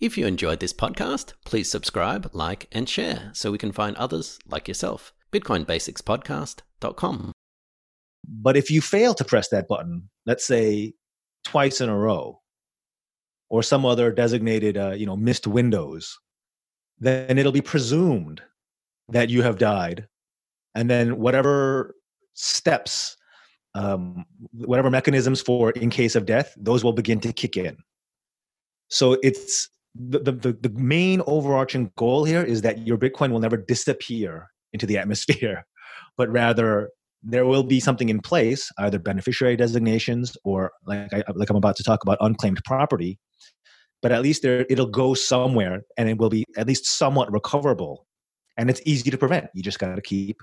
If you enjoyed this podcast, please subscribe, like, and share so we can find others like yourself. BitcoinBasicsPodcast.com. But if you fail to press that button, let's say twice in a row, or some other designated, uh, you know, missed windows, then it'll be presumed that you have died, and then whatever steps, um, whatever mechanisms for in case of death, those will begin to kick in. So it's the, the, the main overarching goal here is that your Bitcoin will never disappear into the atmosphere, but rather there will be something in place, either beneficiary designations or like I, like I'm about to talk about unclaimed property. But at least there, it'll go somewhere, and it will be at least somewhat recoverable, and it's easy to prevent. You just got to keep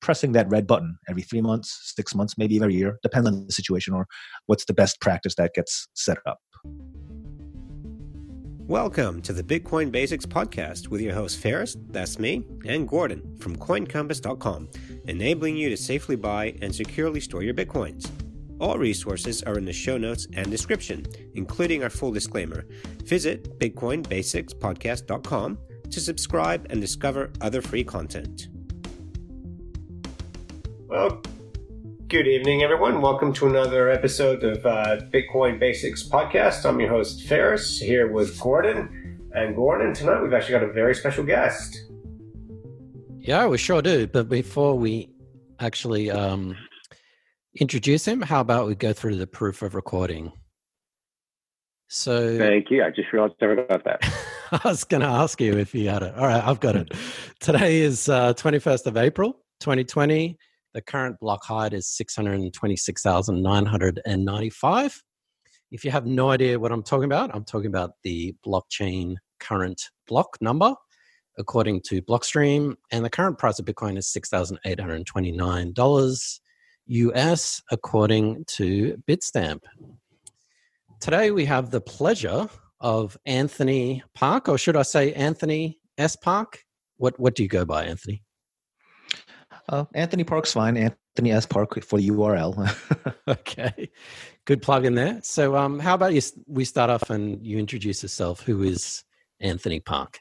pressing that red button every three months, six months, maybe every year, depends on the situation or what's the best practice that gets set up. Welcome to the Bitcoin Basics Podcast with your host Ferris, that's me, and Gordon from CoinCompass.com, enabling you to safely buy and securely store your Bitcoins. All resources are in the show notes and description, including our full disclaimer. Visit BitcoinBasicsPodcast.com to subscribe and discover other free content. Well, Good evening, everyone. Welcome to another episode of uh, Bitcoin Basics Podcast. I'm your host, Ferris, here with Gordon. And Gordon, tonight we've actually got a very special guest. Yeah, we sure do. But before we actually um, introduce him, how about we go through the proof of recording? So, thank you. I just realized I forgot that. I was going to ask you if you had it. All right, I've got it. Today is uh, 21st of April, 2020. The current block height is 626,995. If you have no idea what I'm talking about, I'm talking about the blockchain current block number according to Blockstream. And the current price of Bitcoin is $6,829 US according to Bitstamp. Today we have the pleasure of Anthony Park, or should I say Anthony S. Park? What, what do you go by, Anthony? Uh, Anthony Park's fine. Anthony S. Park for the URL. okay, good plug in there. So, um, how about you? We start off and you introduce yourself. Who is Anthony Park?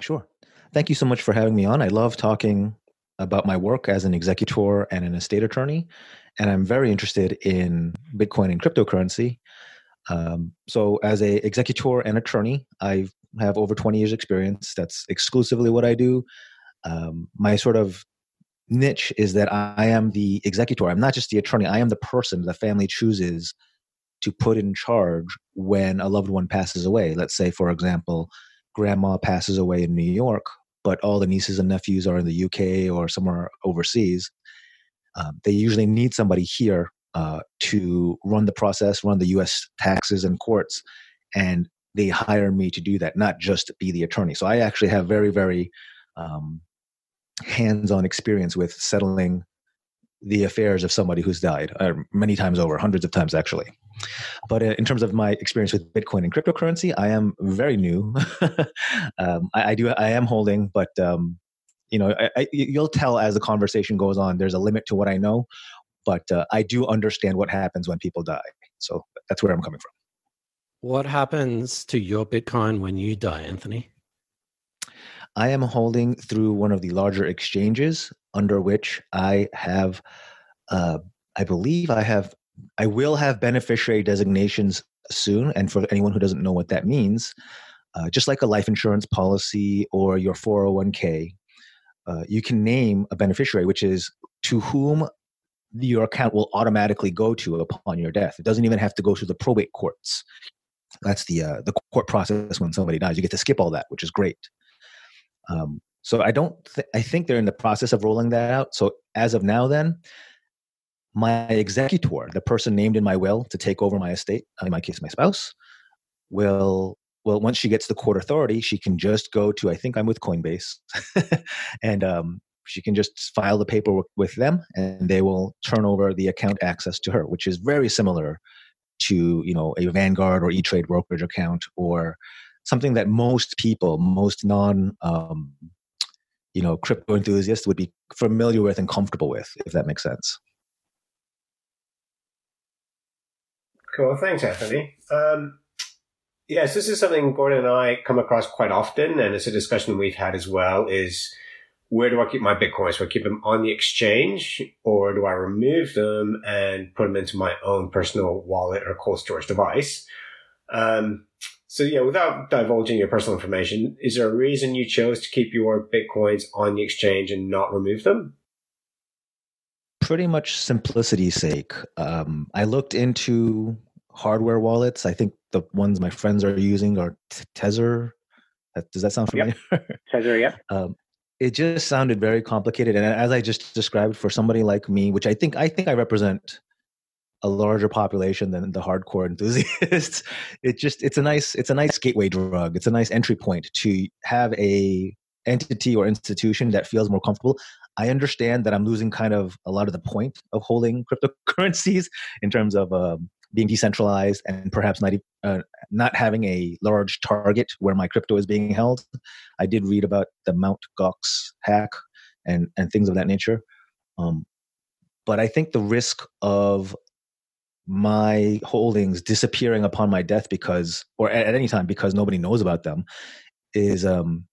Sure. Thank you so much for having me on. I love talking about my work as an executor and an estate attorney, and I'm very interested in Bitcoin and cryptocurrency. Um, so, as a executor and attorney, I have over 20 years experience. That's exclusively what I do. Um, my sort of niche is that I am the executor. I'm not just the attorney. I am the person the family chooses to put in charge when a loved one passes away. Let's say, for example, grandma passes away in New York, but all the nieces and nephews are in the UK or somewhere overseas. Um, they usually need somebody here uh, to run the process, run the US taxes and courts, and they hire me to do that, not just be the attorney. So I actually have very, very um, hands-on experience with settling the affairs of somebody who's died uh, many times over, hundreds of times actually. But uh, in terms of my experience with Bitcoin and cryptocurrency, I am very new. um, I, I, do, I am holding, but um, you know, I, I, you'll tell as the conversation goes on. There's a limit to what I know, but uh, I do understand what happens when people die. So that's where I'm coming from. What happens to your Bitcoin when you die, Anthony? I am holding through one of the larger exchanges under which I have, uh, I believe I have, I will have beneficiary designations soon. And for anyone who doesn't know what that means, uh, just like a life insurance policy or your 401k, uh, you can name a beneficiary, which is to whom your account will automatically go to upon your death. It doesn't even have to go through the probate courts. That's the uh, the court process when somebody dies. You get to skip all that, which is great. Um, so I don't. Th- I think they're in the process of rolling that out. So as of now, then my executor, the person named in my will to take over my estate, in my case, my spouse, will well once she gets the court authority, she can just go to. I think I'm with Coinbase, and um, she can just file the paperwork with them, and they will turn over the account access to her, which is very similar to you know a Vanguard or E Trade brokerage account or something that most people, most non, um, you know, crypto enthusiasts would be familiar with and comfortable with, if that makes sense. Cool. Thanks, Anthony. Um, Yes, this is something Gordon and I come across quite often, and it's a discussion we've had as well. Is where do I keep my bitcoins? Do I keep them on the exchange, or do I remove them and put them into my own personal wallet or cold storage device? Um, so yeah, without divulging your personal information, is there a reason you chose to keep your bitcoins on the exchange and not remove them? Pretty much simplicity's sake. Um, I looked into hardware wallets. I think the ones my friends are using are Trezor. Does that sound familiar? Yep. Trezor, yeah. um, it just sounded very complicated, and as I just described, for somebody like me, which I think I think I represent a larger population than the hardcore enthusiasts, it just it's a nice it's a nice gateway drug. It's a nice entry point to have a entity or institution that feels more comfortable. I understand that I'm losing kind of a lot of the point of holding cryptocurrencies in terms of um, being decentralized and perhaps not uh, not having a large target where my crypto is being held. I did read about the Mount Gox hack and and things of that nature. Um, but I think the risk of my holdings disappearing upon my death because or at, at any time because nobody knows about them is um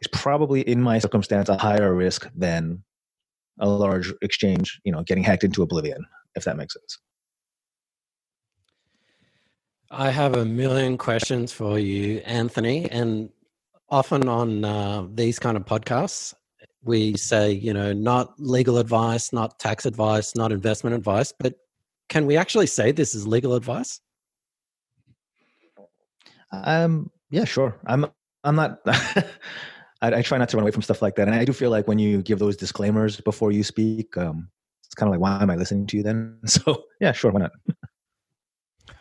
is probably in my circumstance a higher risk than a large exchange you know getting hacked into oblivion if that makes sense I have a million questions for you, Anthony. And often on uh, these kind of podcasts, we say, you know, not legal advice, not tax advice, not investment advice, but can we actually say this is legal advice? Um, yeah, sure. I'm, I'm not, I, I, try not to run away from stuff like that. And I do feel like when you give those disclaimers before you speak, um, it's kind of like, why am I listening to you then? So yeah, sure. Why not?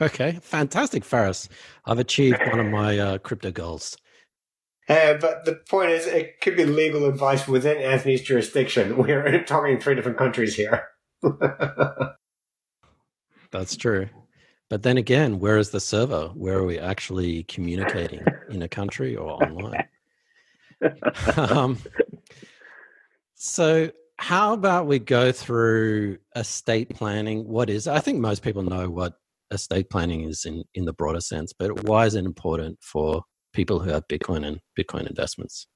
Okay, fantastic, Ferris. I've achieved one of my uh, crypto goals. Uh, but the point is, it could be legal advice within Anthony's jurisdiction. We're talking three different countries here. That's true. But then again, where is the server? Where are we actually communicating in a country or online? um, so, how about we go through estate planning? What is? I think most people know what estate planning is in in the broader sense, but why is it important for people who have Bitcoin and Bitcoin investments?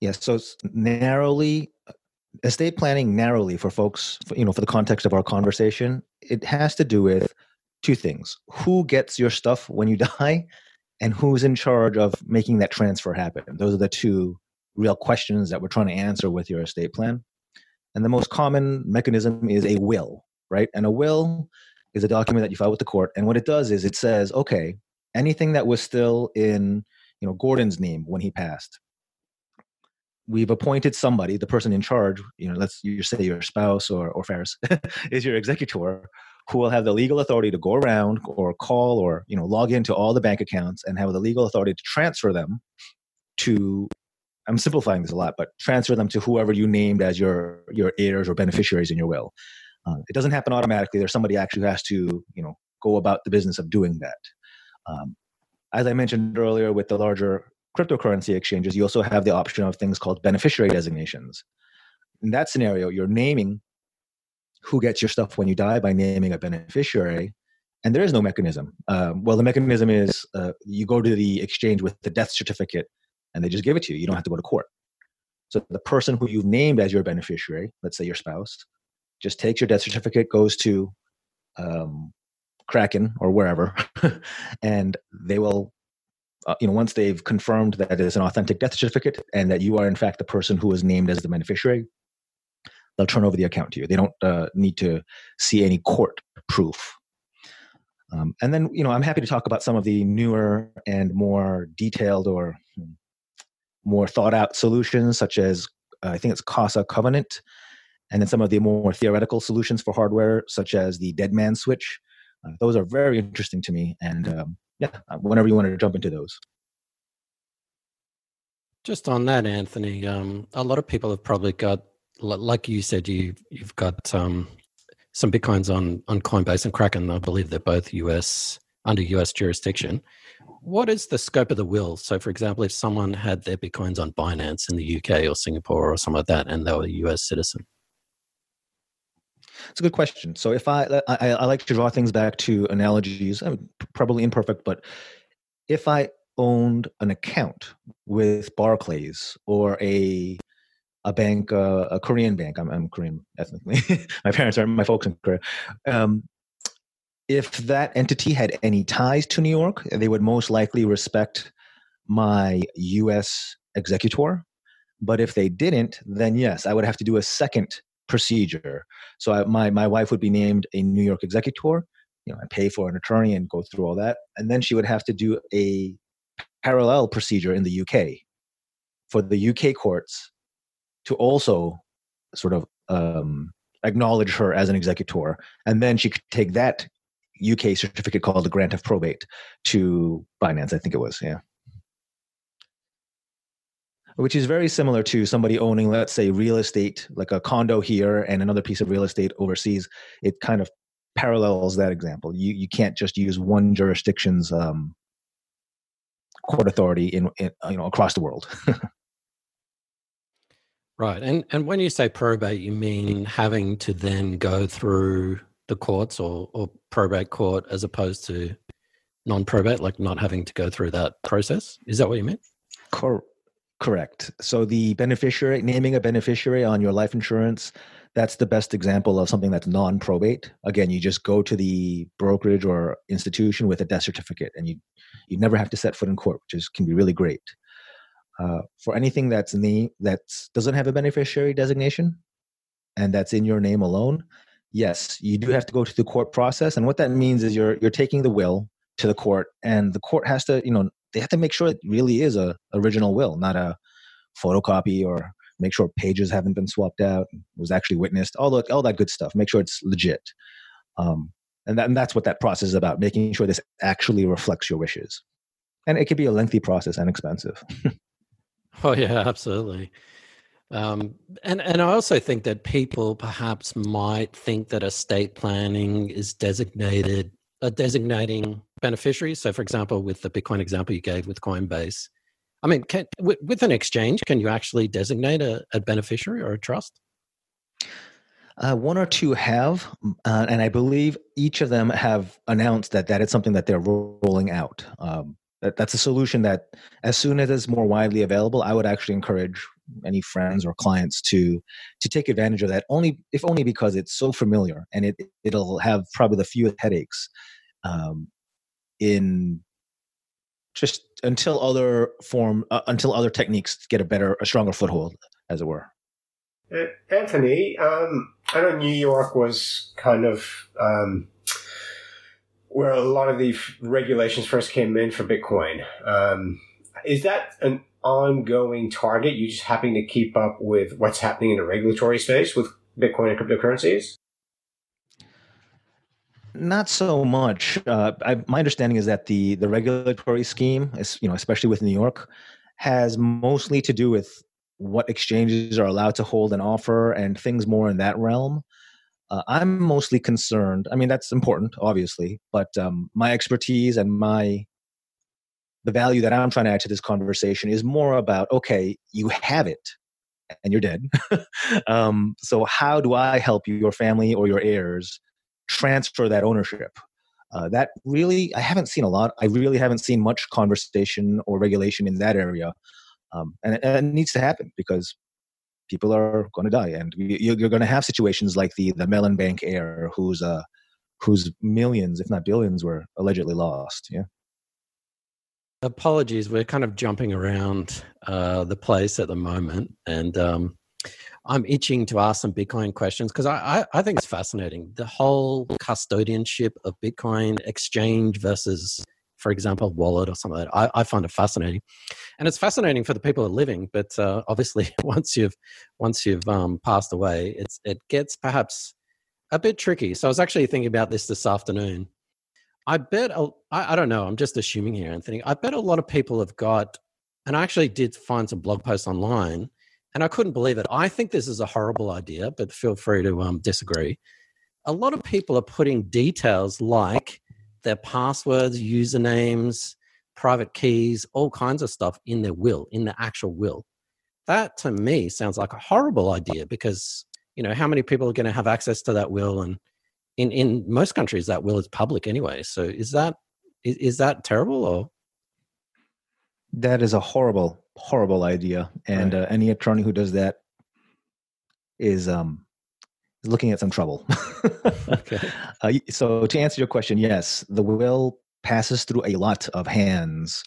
Yes, so narrowly estate planning narrowly for folks, you know, for the context of our conversation, it has to do with two things: who gets your stuff when you die, and who's in charge of making that transfer happen. Those are the two real questions that we're trying to answer with your estate plan. And the most common mechanism is a will, right? And a will is a document that you file with the court. And what it does is it says, okay, anything that was still in, you know, Gordon's name when he passed, we've appointed somebody, the person in charge, you know, let's you say your spouse or, or Ferris is your executor, who will have the legal authority to go around or call or, you know, log into all the bank accounts and have the legal authority to transfer them to I'm simplifying this a lot, but transfer them to whoever you named as your your heirs or beneficiaries in your will. Uh, it doesn't happen automatically. There's somebody actually who has to, you know, go about the business of doing that. Um, as I mentioned earlier, with the larger cryptocurrency exchanges, you also have the option of things called beneficiary designations. In that scenario, you're naming who gets your stuff when you die by naming a beneficiary, and there is no mechanism. Um, well, the mechanism is uh, you go to the exchange with the death certificate, and they just give it to you. You don't have to go to court. So the person who you've named as your beneficiary, let's say your spouse, just takes your death certificate, goes to um, Kraken or wherever, and they will, uh, you know, once they've confirmed that it is an authentic death certificate and that you are in fact the person who is named as the beneficiary, they'll turn over the account to you. They don't uh, need to see any court proof. Um, and then, you know, I'm happy to talk about some of the newer and more detailed or hmm, more thought out solutions, such as uh, I think it's Casa Covenant, and then some of the more theoretical solutions for hardware, such as the dead man switch. Uh, those are very interesting to me. And um, yeah, uh, whenever you want to jump into those. Just on that, Anthony, um, a lot of people have probably got, like you said, you you've got um, some bitcoins on on Coinbase and Kraken. I believe they're both US under US jurisdiction. What is the scope of the will? So, for example, if someone had their bitcoins on Binance in the UK or Singapore or something like that, and they were a US citizen, It's a good question. So if I, I, I like to draw things back to analogies, I mean, probably imperfect, but if I owned an account with Barclays or a a bank, uh, a Korean bank. I'm, I'm Korean ethnically. my parents are my folks in Korea. Um, if that entity had any ties to New York, they would most likely respect my U.S. executor. But if they didn't, then yes, I would have to do a second procedure. So I, my my wife would be named a New York executor. You know, I pay for an attorney and go through all that, and then she would have to do a parallel procedure in the UK for the UK courts to also sort of um, acknowledge her as an executor, and then she could take that UK certificate called the grant of probate to Binance. I think it was, yeah which is very similar to somebody owning, let's say, real estate, like a condo here and another piece of real estate overseas. It kind of parallels that example. You you can't just use one jurisdiction's um, court authority in, in you know across the world. right, and and when you say probate, you mean having to then go through the courts or or probate court as opposed to non-probate, like not having to go through that process. Is that what you meant? Correct. Correct. So the beneficiary, naming a beneficiary on your life insurance, that's the best example of something that's non-probate. Again, you just go to the brokerage or institution with a death certificate, and you you never have to set foot in court, which is can be really great. Uh, for anything that's name that doesn't have a beneficiary designation, and that's in your name alone, yes, you do have to go to the court process. And what that means is you're you're taking the will to the court, and the court has to you know they have to make sure it really is a original will, not a photocopy or make sure pages haven't been swapped out, was actually witnessed, all that, all that good stuff. Make sure it's legit. Um, and, that, and that's what that process is about, making sure this actually reflects your wishes. And it could be a lengthy process and expensive. oh, yeah, absolutely. Um, and and I also think that people perhaps might think that estate planning is designated uh, designating beneficiaries. So, for example, with the Bitcoin example you gave with Coinbase, I mean, can, with, with, an exchange, can you actually designate a, a beneficiary or a trust? Uh, one or two have, uh, and I believe each of them have announced that that is something that they're rolling out. Um, that, that's a solution that, as soon as it's more widely available, I would actually encourage any friends or clients to to take advantage of that. Only, if only because it's so familiar and it it'll have probably the fewest headaches um, in just until other form uh, until other techniques get a better a stronger foothold as it were. Uh, anthony um, i know new york was kind of um, where a lot of the regulations first came in for bitcoin. Um, is that an ongoing target? You just having to keep up with what's happening in the regulatory space with bitcoin and cryptocurrencies not so much. Uh, I, my understanding is that the the regulatory scheme, is, you know, especially with New York, has mostly to do with what exchanges are allowed to hold and offer, and things more in that realm. Uh, I'm mostly concerned. I mean, that's important, obviously, but um, my expertise and my the value that I'm trying to add to this conversation is more about okay, you have it, and you're dead. um, so how do I help you, your family, or your heirs? Transfer that ownership. Uh, that really, I haven't seen a lot. I really haven't seen much conversation or regulation in that area. Um, and, and, it needs to happen because people are going to die. And you, are going to have situations like the, the Mellon Bank heir whose, uh, whose millions, if not billions, were allegedly lost. Yeah. Apologies, we're kind of jumping around uh, the place at the moment. And um, I'm itching to ask some Bitcoin questions because I, I, I, think it's fascinating. The whole custodianship of Bitcoin exchange versus, for example, wallet or something like that. I, I find it fascinating, and it's fascinating for the people who are living. But uh, obviously, once you've once you've um, passed away, it's it gets perhaps a bit tricky. So I was actually thinking about this this afternoon. I bet I, I don't know. I'm just assuming here, Anthony. I bet a lot of people have got, and I actually did find some blog posts online and I couldn't believe it. I think this is a horrible idea, but feel free to um, disagree. A lot of people are putting details like their passwords, usernames, private keys, all kinds of stuff in their will, in the actual will. That to me sounds like a horrible idea because you know, how many people are going to have access to that will? And in in most countries, that will is public anyway. So is that is, is that terrible or? That is a horrible, horrible idea, and right. uh, any attorney who does that is um is looking at some trouble. okay. Uh, so to answer your question, yes, the will passes through a lot of hands,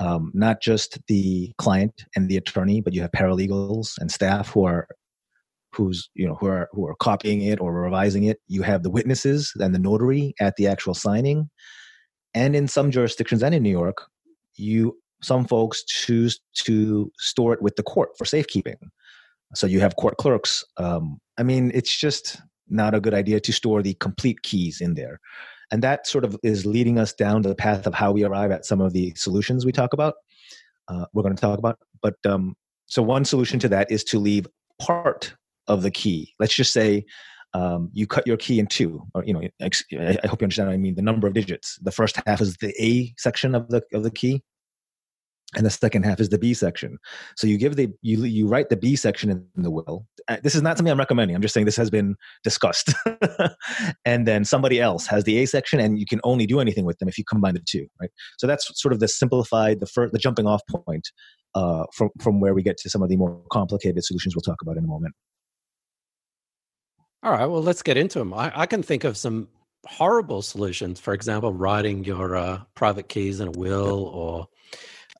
um, not just the client and the attorney, but you have paralegals and staff who are who's you know who are who are copying it or revising it. You have the witnesses and the notary at the actual signing, and in some jurisdictions and in New York, you some folks choose to store it with the court for safekeeping. So you have court clerks. Um, I mean, it's just not a good idea to store the complete keys in there. And that sort of is leading us down the path of how we arrive at some of the solutions we talk about. Uh, we're going to talk about. But um, so one solution to that is to leave part of the key. Let's just say um, you cut your key in two, or you know, I hope you understand what I mean. The number of digits. The first half is the A section of the of the key, and the second half is the B section. So you give the you you write the B section in the will. Uh, this is not something I'm recommending. I'm just saying this has been discussed. and then somebody else has the A section, and you can only do anything with them if you combine the two, right? So that's sort of the simplified, the first, the jumping off point uh, from from where we get to some of the more complicated solutions we'll talk about in a moment. All right, well, let's get into them. I, I can think of some horrible solutions. For example, writing your uh, private keys in a will or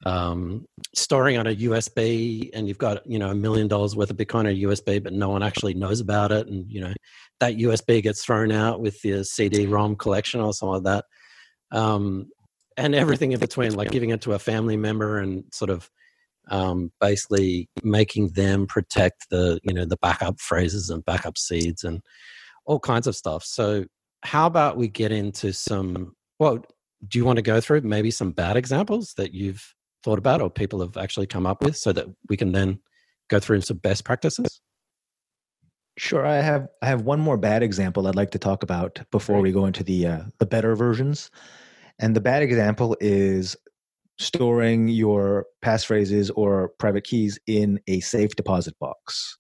um, storing on a USB and you've got, you know, a million dollars worth of Bitcoin on a USB, but no one actually knows about it. And, you know, that USB gets thrown out with the CD-ROM collection or something like that. Um, and everything in between, like giving it to a family member and sort of um, basically making them protect the, you know, the backup phrases and backup seeds and all kinds of stuff. So how about we get into some, well, do you want to go through maybe some bad examples that you've thought about or people have actually come up with so that we can then go through some best practices? Sure, I have I have one more bad example I'd like to talk about before we go into the uh, the better versions. And the bad example is storing your passphrases or private keys in a safe deposit box.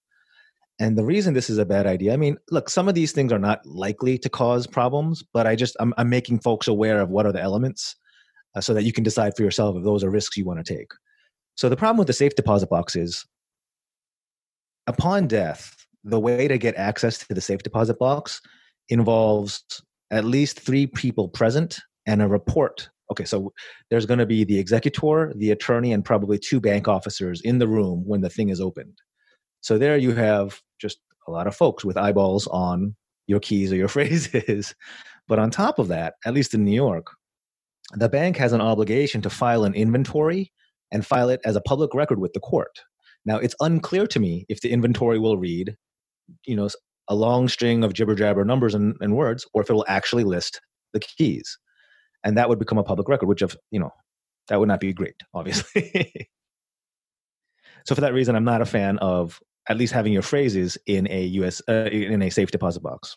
And the reason this is a bad idea, I mean, look, some of these things are not likely to cause problems, but I just I'm, I'm making folks aware of what are the elements uh, so that you can decide for yourself if those are risks you want to take. So the problem with the safe deposit box is upon death, the way to get access to the safe deposit box involves at least three people present and a report. Okay, so there's going to be the executor, the attorney, and probably two bank officers in the room when the thing is opened. So there you have just a lot of folks with eyeballs on your keys or your phrases. But on top of that, at least in New York, the bank has an obligation to file an inventory and file it as a public record with the court. Now, it's unclear to me if the inventory will read, you know, a long string of jibber jabber numbers and, and words, or if it will actually list the keys, and that would become a public record, which of you know, that would not be great, obviously. so for that reason, I'm not a fan of at least having your phrases in a US uh, in a safe deposit box.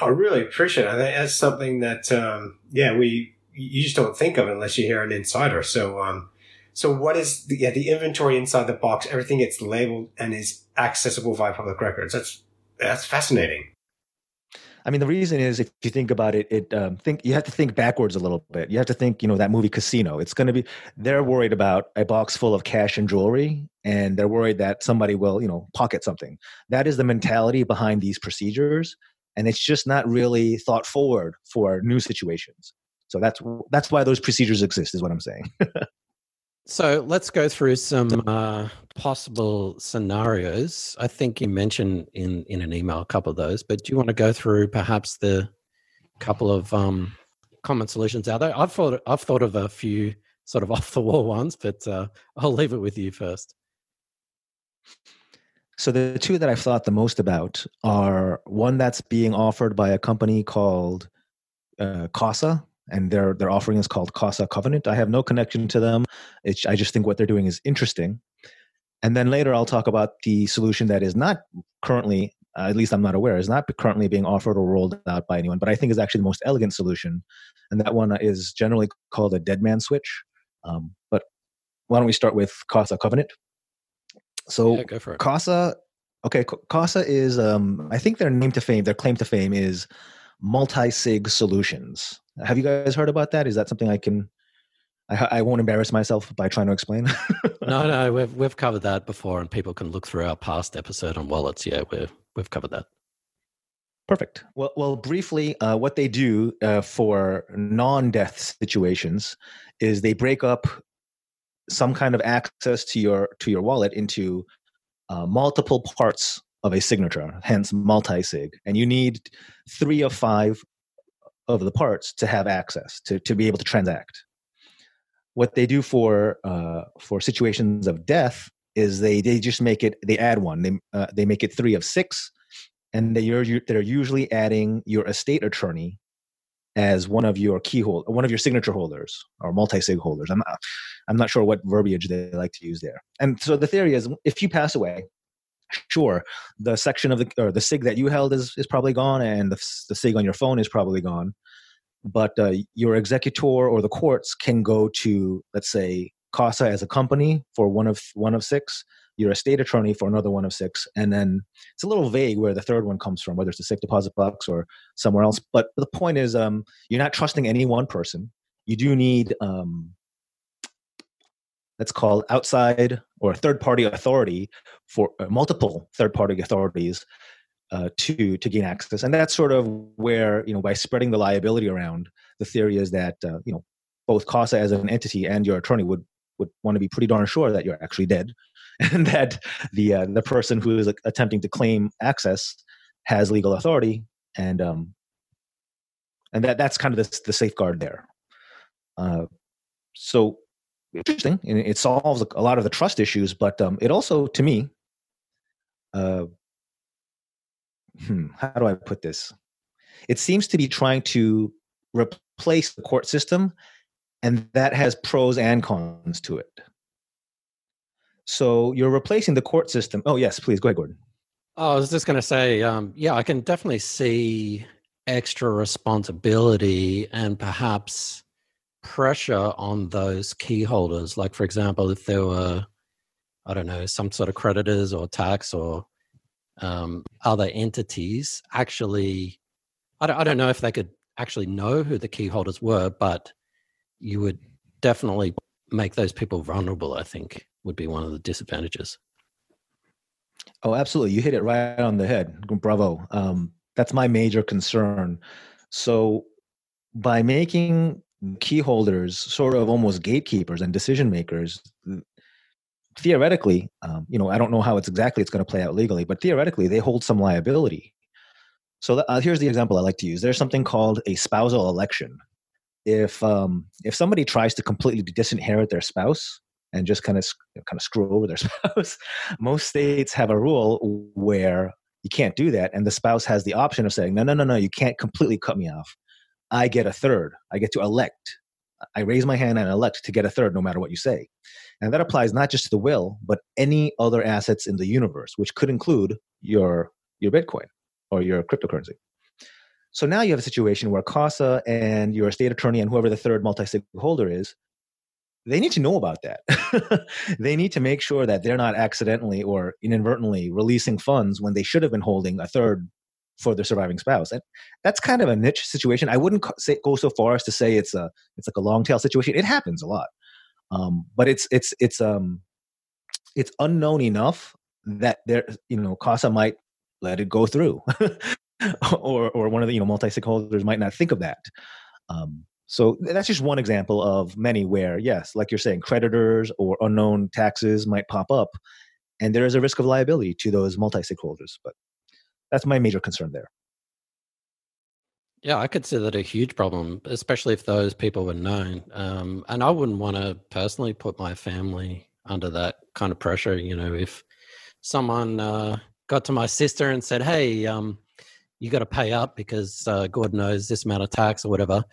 I really appreciate it. That's something that, um, yeah, we you just don't think of unless you hear an insider. So, um, so what is the, yeah, the inventory inside the box? Everything gets labeled and is accessible via public records. That's that's fascinating. I mean, the reason is if you think about it, it um, think you have to think backwards a little bit. You have to think, you know, that movie Casino. It's going to be they're worried about a box full of cash and jewelry, and they're worried that somebody will, you know, pocket something. That is the mentality behind these procedures and it's just not really thought forward for new situations. So that's that's why those procedures exist is what i'm saying. So let's go through some uh, possible scenarios. I think you mentioned in in an email a couple of those but do you want to go through perhaps the couple of um, common solutions out there? I've thought i've thought of a few sort of off the wall ones but uh, i'll leave it with you first so the two that I've thought the most about are one that's being offered by a company called uh, Casa, and their their offering is called Casa Covenant. I have no connection to them. It's, I just think what they're doing is interesting. And then later I'll talk about the solution that is not currently, uh, at least I'm not aware, is not currently being offered or rolled out by anyone, but I think is actually the most elegant solution. And that one is generally called a dead man switch. Um, but why don't we start with Casa Covenant? So yeah, Casa Okay, Casa is, um, I think their name to fame, their claim to fame is multi-sig solutions. Have you guys heard about that? Is that something I can? I, I won't embarrass myself by trying to explain. no, no, we've we've covered that before, and people can look through our past episode on wallets. Yeah, we've we've covered that. Perfect. Well, well, briefly, uh, what they do uh, for non-death situations is they break up some kind of access to your to your wallet into uh, multiple parts of a signature, hence multi-sig, and you need three of five of the parts to have access to to be able to transact. What they do for uh, for situations of death is they they just make it they add one they uh, they make it three of six, and they are they're usually adding your estate attorney as one of your key hold, one of your signature holders or multi-sig holders. I'm not, I'm not sure what verbiage they like to use there. And so the theory is, if you pass away, sure, the section of the or the sig that you held is is probably gone, and the the sig on your phone is probably gone. But uh, your executor or the courts can go to, let's say, Casa as a company for one of one of six, your state attorney for another one of six, and then it's a little vague where the third one comes from, whether it's a safe deposit box or somewhere else. But the point is, um, you're not trusting any one person. You do need um, that's called outside or third party authority for uh, multiple third party authorities uh, to to gain access, and that's sort of where you know by spreading the liability around, the theory is that uh, you know both Casa as an entity and your attorney would would want to be pretty darn sure that you're actually dead and that the uh, the person who is attempting to claim access has legal authority, and um, and that that's kind of the, the safeguard there. Uh, so interesting, and it solves a lot of the trust issues, but um, it also, to me, uh, hmm, how do I put this? It seems to be trying to replace the court system, and that has pros and cons to it. So you're replacing the court system. Oh, yes, please go ahead, Gordon. Oh, I was just going to say, um, yeah, I can definitely see extra responsibility and perhaps pressure on those key holders. Like, for example, if there were, I don't know, some sort of creditors or tax or um, other entities actually, I don't, I don't know if they could actually know who the key holders were, but you would definitely make those people vulnerable, I think would be one of the disadvantages. Oh, absolutely. You hit it right on the head. Bravo. Um, that's my major concern. So, by making key holders sort of almost gatekeepers and decision makers, theoretically, um, you know, I don't know how it's exactly it's going to play out legally, but theoretically, they hold some liability. So, uh, here's the example I like to use. There's something called a spousal election. If um, if somebody tries to completely disinherit their spouse, and just kind of kind of screw over their spouse. Most states have a rule where you can't do that, and the spouse has the option of saying, "No, no, no, no, you can't completely cut me off. I get a third. I get to elect. I raise my hand and elect to get a third, no matter what you say." And that applies not just to the will, but any other assets in the universe, which could include your your Bitcoin or your cryptocurrency. So now you have a situation where Casa and your state attorney and whoever the third multi-sig holder is they need to know about that. they need to make sure that they're not accidentally or inadvertently releasing funds when they should have been holding a third for their surviving spouse. And that's kind of a niche situation. I wouldn't say, go so far as to say it's a it's like a long tail situation. It happens a lot, um, but it's it's it's um it's unknown enough that there you know Casa might let it go through, or or one of the you know multi stakeholders might not think of that. Um, so that's just one example of many where, yes, like you're saying, creditors or unknown taxes might pop up, and there is a risk of liability to those multi stakeholders. But that's my major concern there. Yeah, I consider that a huge problem, especially if those people were known. Um, and I wouldn't want to personally put my family under that kind of pressure. You know, if someone uh, got to my sister and said, "Hey, um, you got to pay up because uh, God knows this amount of tax or whatever,"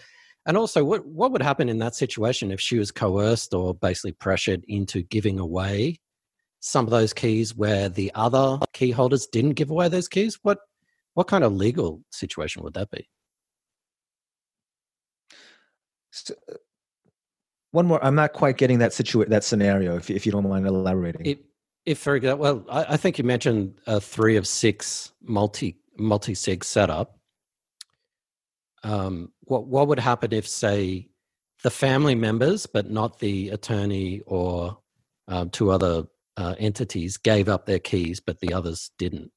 And also, what what would happen in that situation if she was coerced or basically pressured into giving away some of those keys where the other key holders didn't give away those keys? What what kind of legal situation would that be? So, uh, one more. I'm not quite getting that situa- that scenario. If if you don't mind elaborating. It, if for example, well, I, I think you mentioned a three of six multi multi sig setup. Um, what what would happen if, say, the family members, but not the attorney or um, two other uh, entities, gave up their keys, but the others didn't?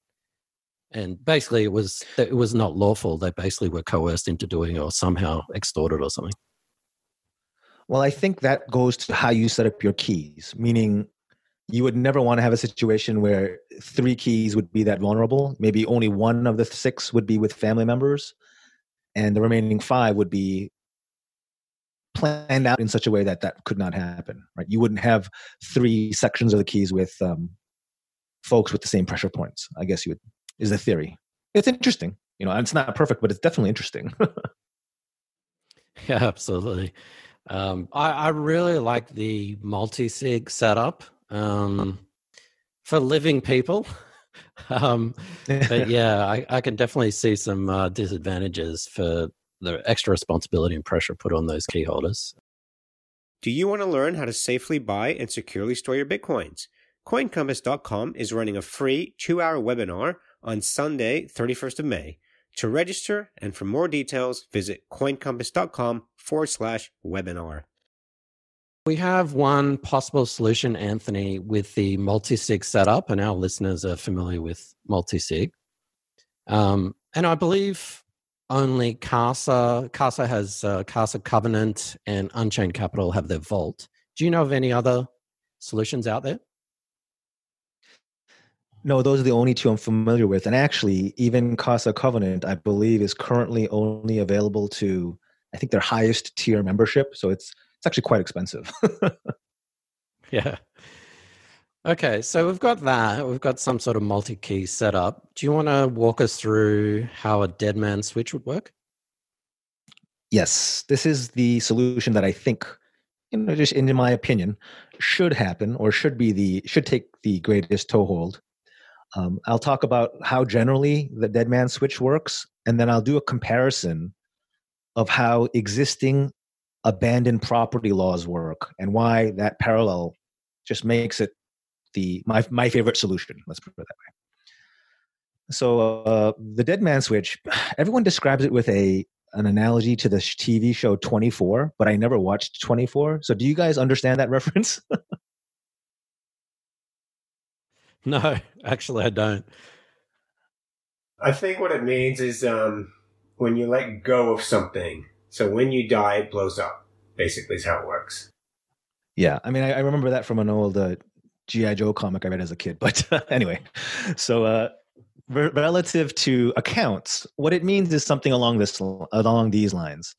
And basically, it was it was not lawful. They basically were coerced into doing, or somehow extorted, or something. Well, I think that goes to how you set up your keys, meaning you would never want to have a situation where three keys would be that vulnerable. Maybe only one of the six would be with family members, and the remaining five would be planned out in such a way that that could not happen. Right? You wouldn't have three sections of the keys with um, folks with the same pressure points. I guess you would is the theory. It's interesting. You know, it's not perfect, but it's definitely interesting. yeah, absolutely. Um, I, I really like the multi sig setup um, for living people. um, but yeah, I, I, can definitely see some uh, disadvantages for the extra responsibility and pressure put on those key holders. Do you want to learn how to safely buy and securely store your bitcoins? CoinCompass.com is running a free two hour webinar on Sunday, 31st of May. To register and for more details, visit coincompass.com forward slash webinar. We have one possible solution, Anthony, with the multi-sig setup, and our listeners are familiar with multi-sig. Um, and I believe only Casa, Casa has uh, Casa Covenant and Unchained Capital have their vault. Do you know of any other solutions out there? No, those are the only two I'm familiar with. And actually, even Casa Covenant, I believe, is currently only available to, I think, their highest tier membership. So it's it's actually quite expensive. yeah. Okay, so we've got that. We've got some sort of multi-key setup. Do you want to walk us through how a dead man switch would work? Yes, this is the solution that I think, you know, just in my opinion, should happen or should be the should take the greatest toehold. Um, I'll talk about how generally the dead man switch works, and then I'll do a comparison of how existing abandoned property laws work and why that parallel just makes it the my my favorite solution. Let's put it that way. So uh, the dead man switch, everyone describes it with a an analogy to the TV show 24, but I never watched 24. So do you guys understand that reference? no, actually I don't. I think what it means is um, when you let go of something so when you die, it blows up. Basically, is how it works. Yeah, I mean, I, I remember that from an old uh, GI Joe comic I read as a kid. But uh, anyway, so uh, re- relative to accounts, what it means is something along this along these lines.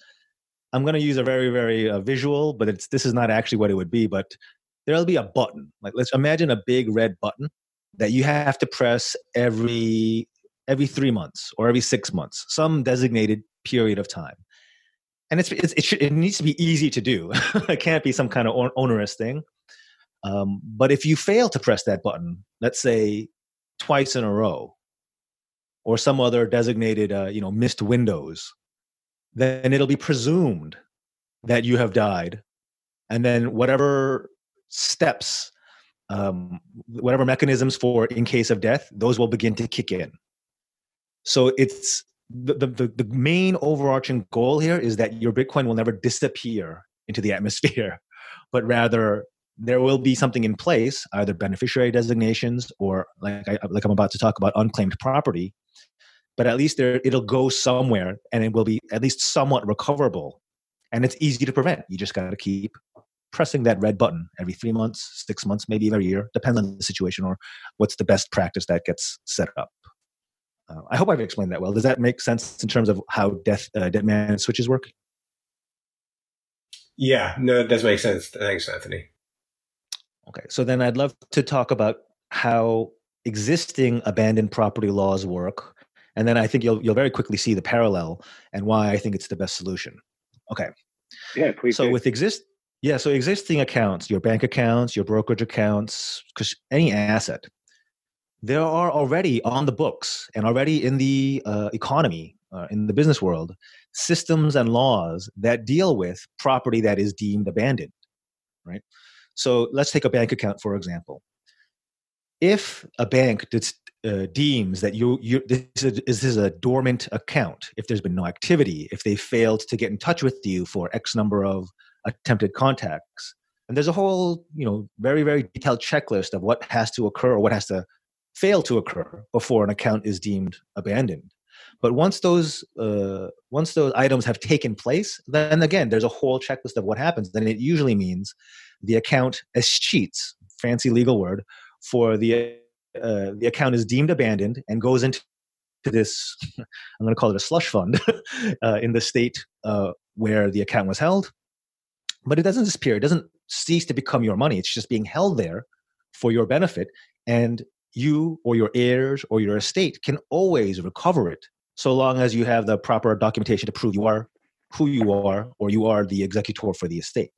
I'm going to use a very very uh, visual, but it's this is not actually what it would be. But there'll be a button. Like let's imagine a big red button that you have to press every every three months or every six months, some designated period of time and it's, it's it, should, it needs to be easy to do. it can't be some kind of onerous thing. Um, but if you fail to press that button, let's say twice in a row, or some other designated, uh, you know, missed windows, then it'll be presumed that you have died, and then whatever steps, um, whatever mechanisms for in case of death, those will begin to kick in. So it's the, the, the main overarching goal here is that your Bitcoin will never disappear into the atmosphere, but rather there will be something in place, either beneficiary designations or like I, like I'm about to talk about unclaimed property. But at least there it'll go somewhere, and it will be at least somewhat recoverable, and it's easy to prevent. You just got to keep pressing that red button every three months, six months, maybe every year, depends on the situation or what's the best practice that gets set up. Uh, I hope I've explained that well. Does that make sense in terms of how death uh, dead man switches work? Yeah, no, it does make sense. Thanks, Anthony. Okay, so then I'd love to talk about how existing abandoned property laws work, and then I think you'll you'll very quickly see the parallel and why I think it's the best solution. Okay. Yeah, please. So do. with exist, yeah, so existing accounts, your bank accounts, your brokerage accounts, because any asset, there are already on the books and already in the uh, economy, uh, in the business world, systems and laws that deal with property that is deemed abandoned, right? So let's take a bank account, for example. if a bank uh, deems that you, you this, is a, this is a dormant account, if there's been no activity, if they failed to get in touch with you for X number of attempted contacts, and there's a whole you know very very detailed checklist of what has to occur or what has to fail to occur before an account is deemed abandoned. But once those uh, once those items have taken place, then again there's a whole checklist of what happens. Then it usually means the account escheats, fancy legal word, for the uh, the account is deemed abandoned and goes into this i'm going to call it a slush fund uh, in the state uh, where the account was held but it doesn't disappear it doesn't cease to become your money it's just being held there for your benefit and you or your heirs or your estate can always recover it so long as you have the proper documentation to prove you are who you are or you are the executor for the estate.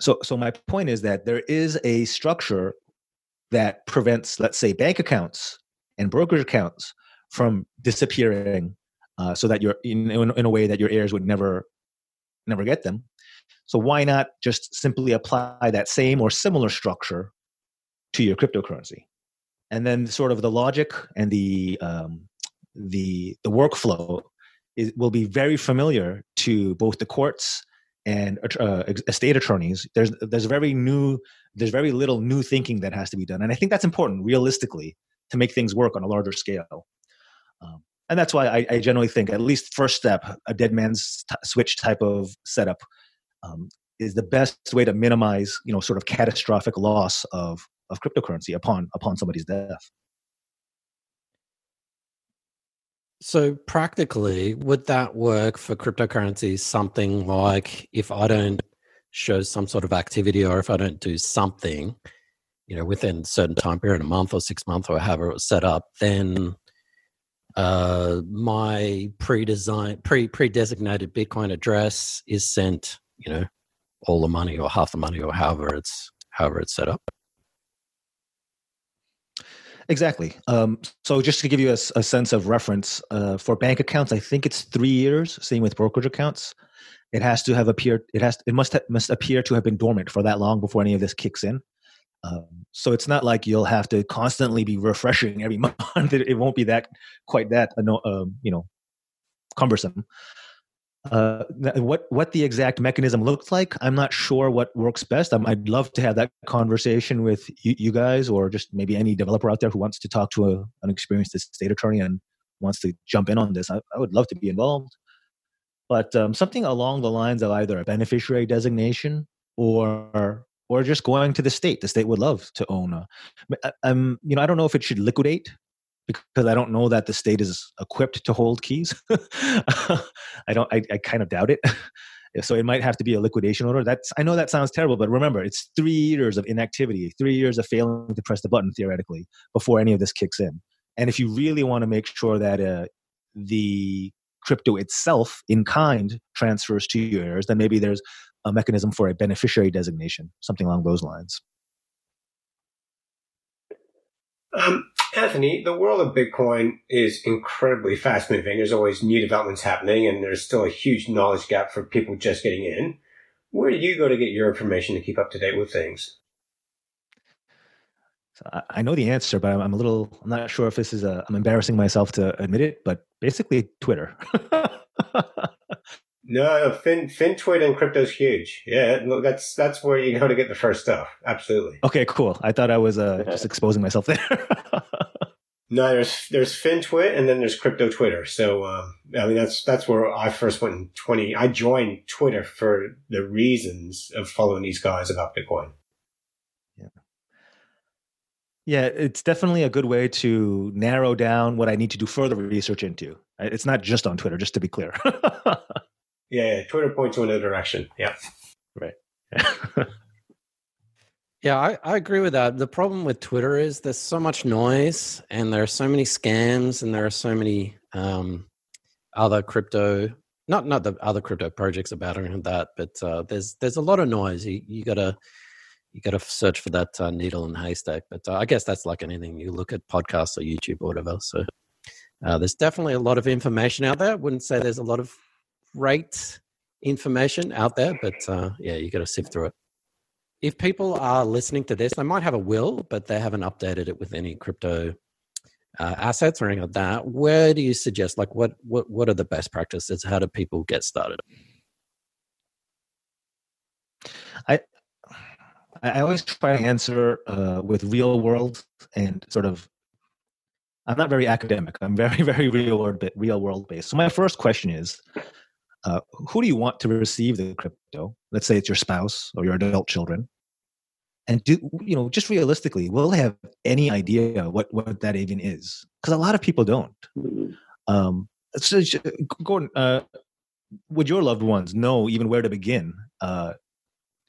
So so my point is that there is a structure that prevents let's say bank accounts and brokerage accounts from disappearing uh, so that you're in, in a way that your heirs would never never get them. So why not just simply apply that same or similar structure to your cryptocurrency. And then sort of the logic and the um, the the workflow is, will be very familiar to both the courts and uh, estate attorneys. There's there's very new there's very little new thinking that has to be done. And i think that's important realistically to make things work on a larger scale. Um, and that's why I, I, generally think at least first step a dead man's t- switch type of setup um, is the best way to minimize you know sort of catastrophic loss of of cryptocurrency upon upon somebody's death So practically, would that work for cryptocurrency? Something like if I don't show some sort of activity, or if I don't do something, you know, within a certain time period, a month or six months, or however it was set up, then uh, my pre-design, pre pre-designated Bitcoin address is sent, you know, all the money or half the money or however it's however it's set up. Exactly. Um, so just to give you a, a sense of reference, uh, for bank accounts, I think it's three years. Same with brokerage accounts. It has to have appeared. It has. It must must appear to have been dormant for that long before any of this kicks in. Um, so it's not like you'll have to constantly be refreshing every month. it, won't be that quite that um, you know cumbersome uh, what what the exact mechanism looks like, I'm not sure what works best. i would love to have that conversation with you, you, guys, or just maybe any developer out there who wants to talk to a, an experienced state attorney and wants to jump in on this. I, I would love to be involved. But um, something along the lines of either a beneficiary designation or or just going to the state. The state would love to own a. Um, you know, I don't know if it should liquidate because I don't know that the state is equipped to hold keys. I don't. I, I kind of doubt it. so it might have to be a liquidation order. That's. I know that sounds terrible, but remember, it's three years of inactivity, three years of failing to press the button theoretically before any of this kicks in. And if you really want to make sure that uh, the crypto itself in kind transfers to your heirs, then maybe there's a mechanism for a beneficiary designation, something along those lines. Um, Anthony, the world of Bitcoin is incredibly fast moving. There's always new developments happening, and there's still a huge knowledge gap for people just getting in. Where do you go to get your information to keep up to date with things? So I know the answer, but I'm a little, I'm not sure if this is a, I'm embarrassing myself to admit it, but basically Twitter. No, fin FinTwit and crypto's huge. Yeah, that's that's where you go to get the first stuff. Absolutely. Okay, cool. I thought I was uh, just exposing myself there. no, there's there's FinTwit and then there's Crypto Twitter. So um, I mean that's that's where I first went in twenty. I joined Twitter for the reasons of following these guys about Bitcoin. Yeah. Yeah, it's definitely a good way to narrow down what I need to do further research into. It's not just on Twitter, just to be clear. Yeah, yeah. Twitter points you in a direction. Yeah. Right. yeah, I, I agree with that. The problem with Twitter is there's so much noise and there are so many scams and there are so many um, other crypto not not the other crypto projects about it that, but uh, there's there's a lot of noise. You, you gotta you gotta search for that uh, needle in haystack. But uh, I guess that's like anything. You look at podcasts or YouTube or whatever. So uh, there's definitely a lot of information out there. I wouldn't say there's a lot of great information out there, but uh, yeah, you got to sift through it. If people are listening to this, they might have a will, but they haven't updated it with any crypto uh, assets or anything like that. Where do you suggest? Like, what what what are the best practices? How do people get started? I I always try to answer uh, with real world and sort of. I'm not very academic. I'm very very real world real world based. So my first question is, uh, who do you want to receive the crypto? Let's say it's your spouse or your adult children. And do you know just realistically, will they have any idea what what that even is? Because a lot of people don't. Mm-hmm. Um, so, Gordon, uh, would your loved ones know even where to begin uh,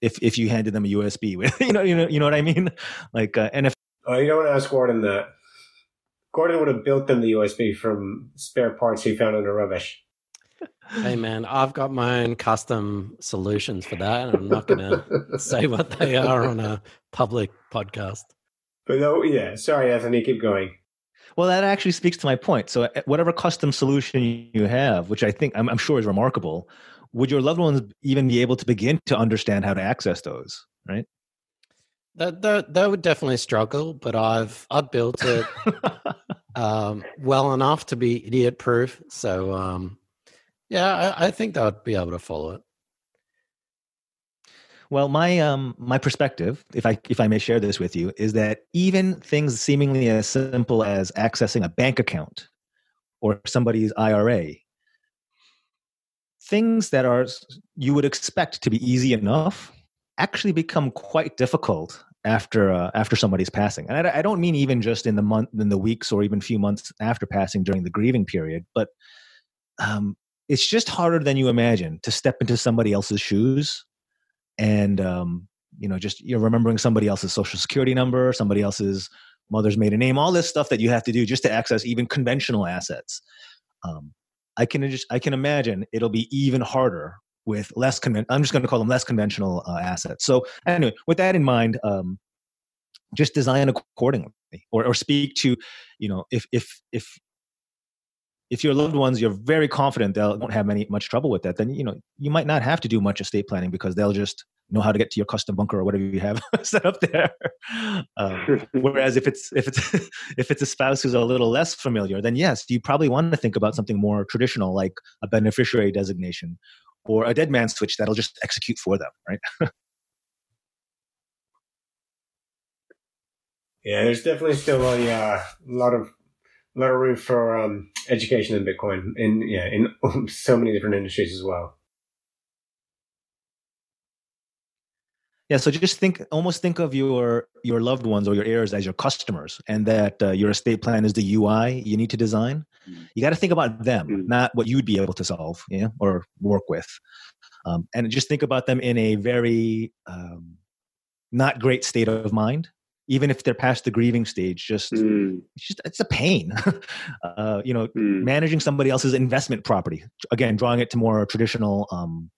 if if you handed them a USB with you know you know you know what I mean? Like uh, and if oh, you don't want to ask Gordon that. Gordon would have built them the USB from spare parts he found in the rubbish hey man, I've got my own custom solutions for that. I'm not going to say what they are on a public podcast. But no, yeah, sorry, Anthony, keep going. Well, that actually speaks to my point. So, eh, whatever custom solution you have, which I think I'm, I'm sure is remarkable, would your loved ones even be able to begin to understand how to access those? Right? That that, that would definitely struggle, but I've I've built it um, well enough to be idiot proof. So um, yeah, I, I think that would be able to follow it. Well, my um my perspective, if I if I may share this with you, is that even things seemingly as simple as accessing a bank account or somebody's IRA, things that are you would expect to be easy enough, actually become quite difficult after uh, after somebody's passing. And I, I don't mean even just in the month, in the weeks, or even few months after passing during the grieving period, but um, it's just harder than you imagine to step into somebody else's shoes and um, you know just you're remembering somebody else's social security number somebody else's mother's maiden name all this stuff that you have to do just to access even conventional assets. Um, i can just i can imagine it'll be even harder with less conven- i'm just going to call them less conventional uh, assets. So anyway with that in mind um, just design accordingly or, or speak to you know if if if if your loved ones you're very confident they won't have any much trouble with that then you know you might not have to do much estate planning because they'll just know how to get to your custom bunker or whatever you have set up there. Um, whereas if it's if it's if it's a spouse who's a little less familiar then yes you probably want to think about something more traditional like a beneficiary designation or a dead man switch that'll just execute for them right? Yeah there's definitely still a uh, lot of lot of room for um, education in Bitcoin in yeah in so many different industries as well. Yeah, so just think, almost think of your your loved ones or your heirs as your customers, and that uh, your estate plan is the UI you need to design. Mm. You got to think about them, mm. not what you'd be able to solve, yeah, or work with, um, and just think about them in a very um, not great state of mind even if they're past the grieving stage just mm. it's just it's a pain. Uh, you know mm. managing somebody else's investment property again drawing it to more traditional um,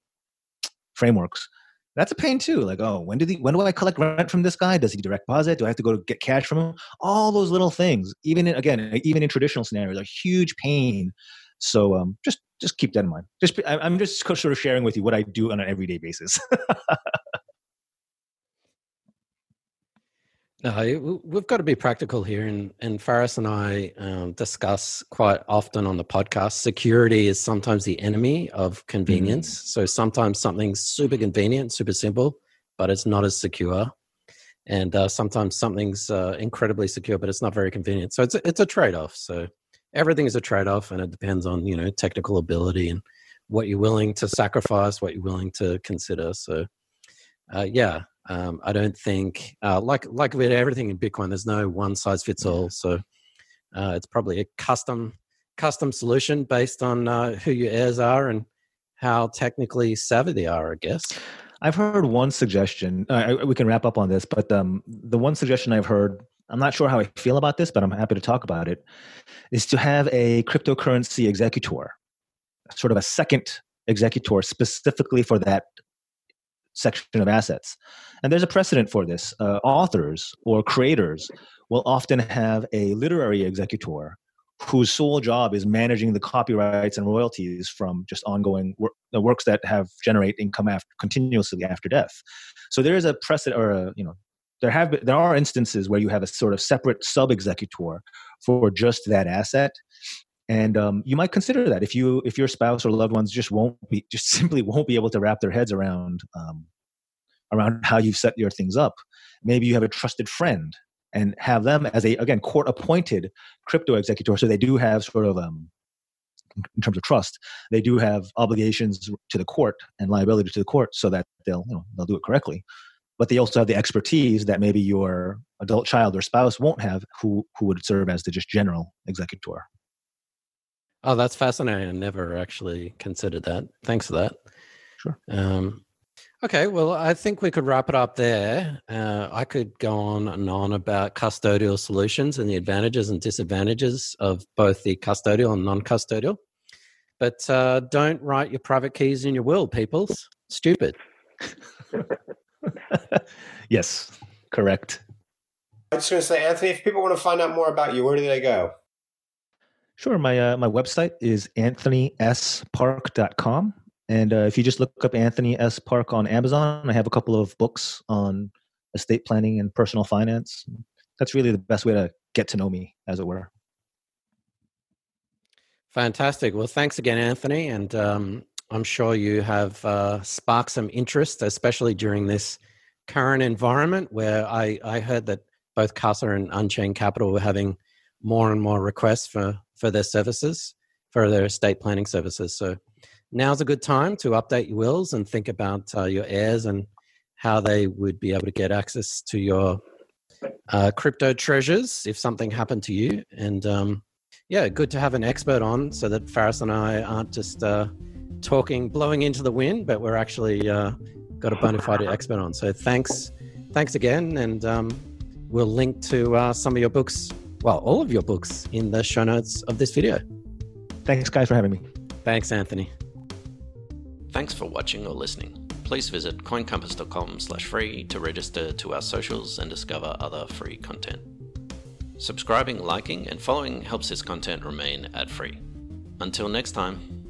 frameworks that's a pain too. Like oh when did he when do i collect rent from this guy? Does he direct deposit? Do i have to go to get cash from him? All those little things even in, again even in traditional scenarios are huge pain. So um, just just keep that in mind. Just i'm just sort of sharing with you what i do on an everyday basis No, we've got to be practical here, and and Ferris and I um, discuss quite often on the podcast. Security is sometimes the enemy of convenience. Mm-hmm. So sometimes something's super convenient, super simple, but it's not as secure, and uh, sometimes something's uh, incredibly secure, but it's not very convenient. So it's a, it's a trade off. So everything is a trade off, and it depends on you know technical ability and what you're willing to sacrifice, what you're willing to consider. So uh, yeah, um, I don't think, uh, like like with everything in Bitcoin, there's no one size fits all. So uh, it's probably a custom custom solution based on uh, who your heirs are and how technically savvy they are. I guess. I've heard one suggestion. Uh, we can wrap up on this, but um, the one suggestion I've heard, I'm not sure how I feel about this, but I'm happy to talk about it, is to have a cryptocurrency executor, sort of a second executor specifically for that section of assets. And there's a precedent for this. Uh, authors or creators will often have a literary executor whose sole job is managing the copyrights and royalties from just ongoing work, the works that have generate income after continuously after death. So there is a precedent, or a, you know, there have been, there are instances where you have a sort of separate sub executor for just that asset, and um, you might consider that if you if your spouse or loved ones just won't be just simply won't be able to wrap their heads around um, around how you've set your things up. Maybe you have a trusted friend and have them as a again court appointed crypto executor. So they do have sort of um in terms of trust they do have obligations to the court and liability to the court so that they'll you know they'll do it correctly. But they also have the expertise that maybe your adult child or spouse won't have who who would serve as the just general executor oh that's fascinating i never actually considered that thanks for that sure um, Okay, well, I think we could wrap it up there. Uh, I could go on and on about custodial solutions and the advantages and disadvantages of both the custodial and non custodial. But uh, don't write your private keys in your will, peoples. Stupid. yes, correct. I was just going to say, Anthony, if people want to find out more about you, where do they go? Sure. My uh, my website is anthonyspark.com. And uh, if you just look up Anthony S. Park on Amazon, I have a couple of books on estate planning and personal finance. That's really the best way to get to know me, as it were. Fantastic. Well, thanks again, Anthony. And um, I'm sure you have uh, sparked some interest, especially during this current environment where I, I heard that both Casa and Unchained Capital were having more and more requests for, for their services, for their estate planning services. So now's a good time to update your wills and think about uh, your heirs and how they would be able to get access to your uh, crypto treasures if something happened to you. And um, yeah, good to have an expert on so that Ferris and I aren't just uh, talking, blowing into the wind, but we're actually uh, got a bona fide expert on. So thanks, thanks again, and um, we'll link to uh, some of your books, well, all of your books in the show notes of this video. Thanks, guys, for having me. Thanks, Anthony. Thanks for watching or listening. Please visit coincompass.com slash free to register to our socials and discover other free content. Subscribing, liking, and following helps this content remain ad free. Until next time.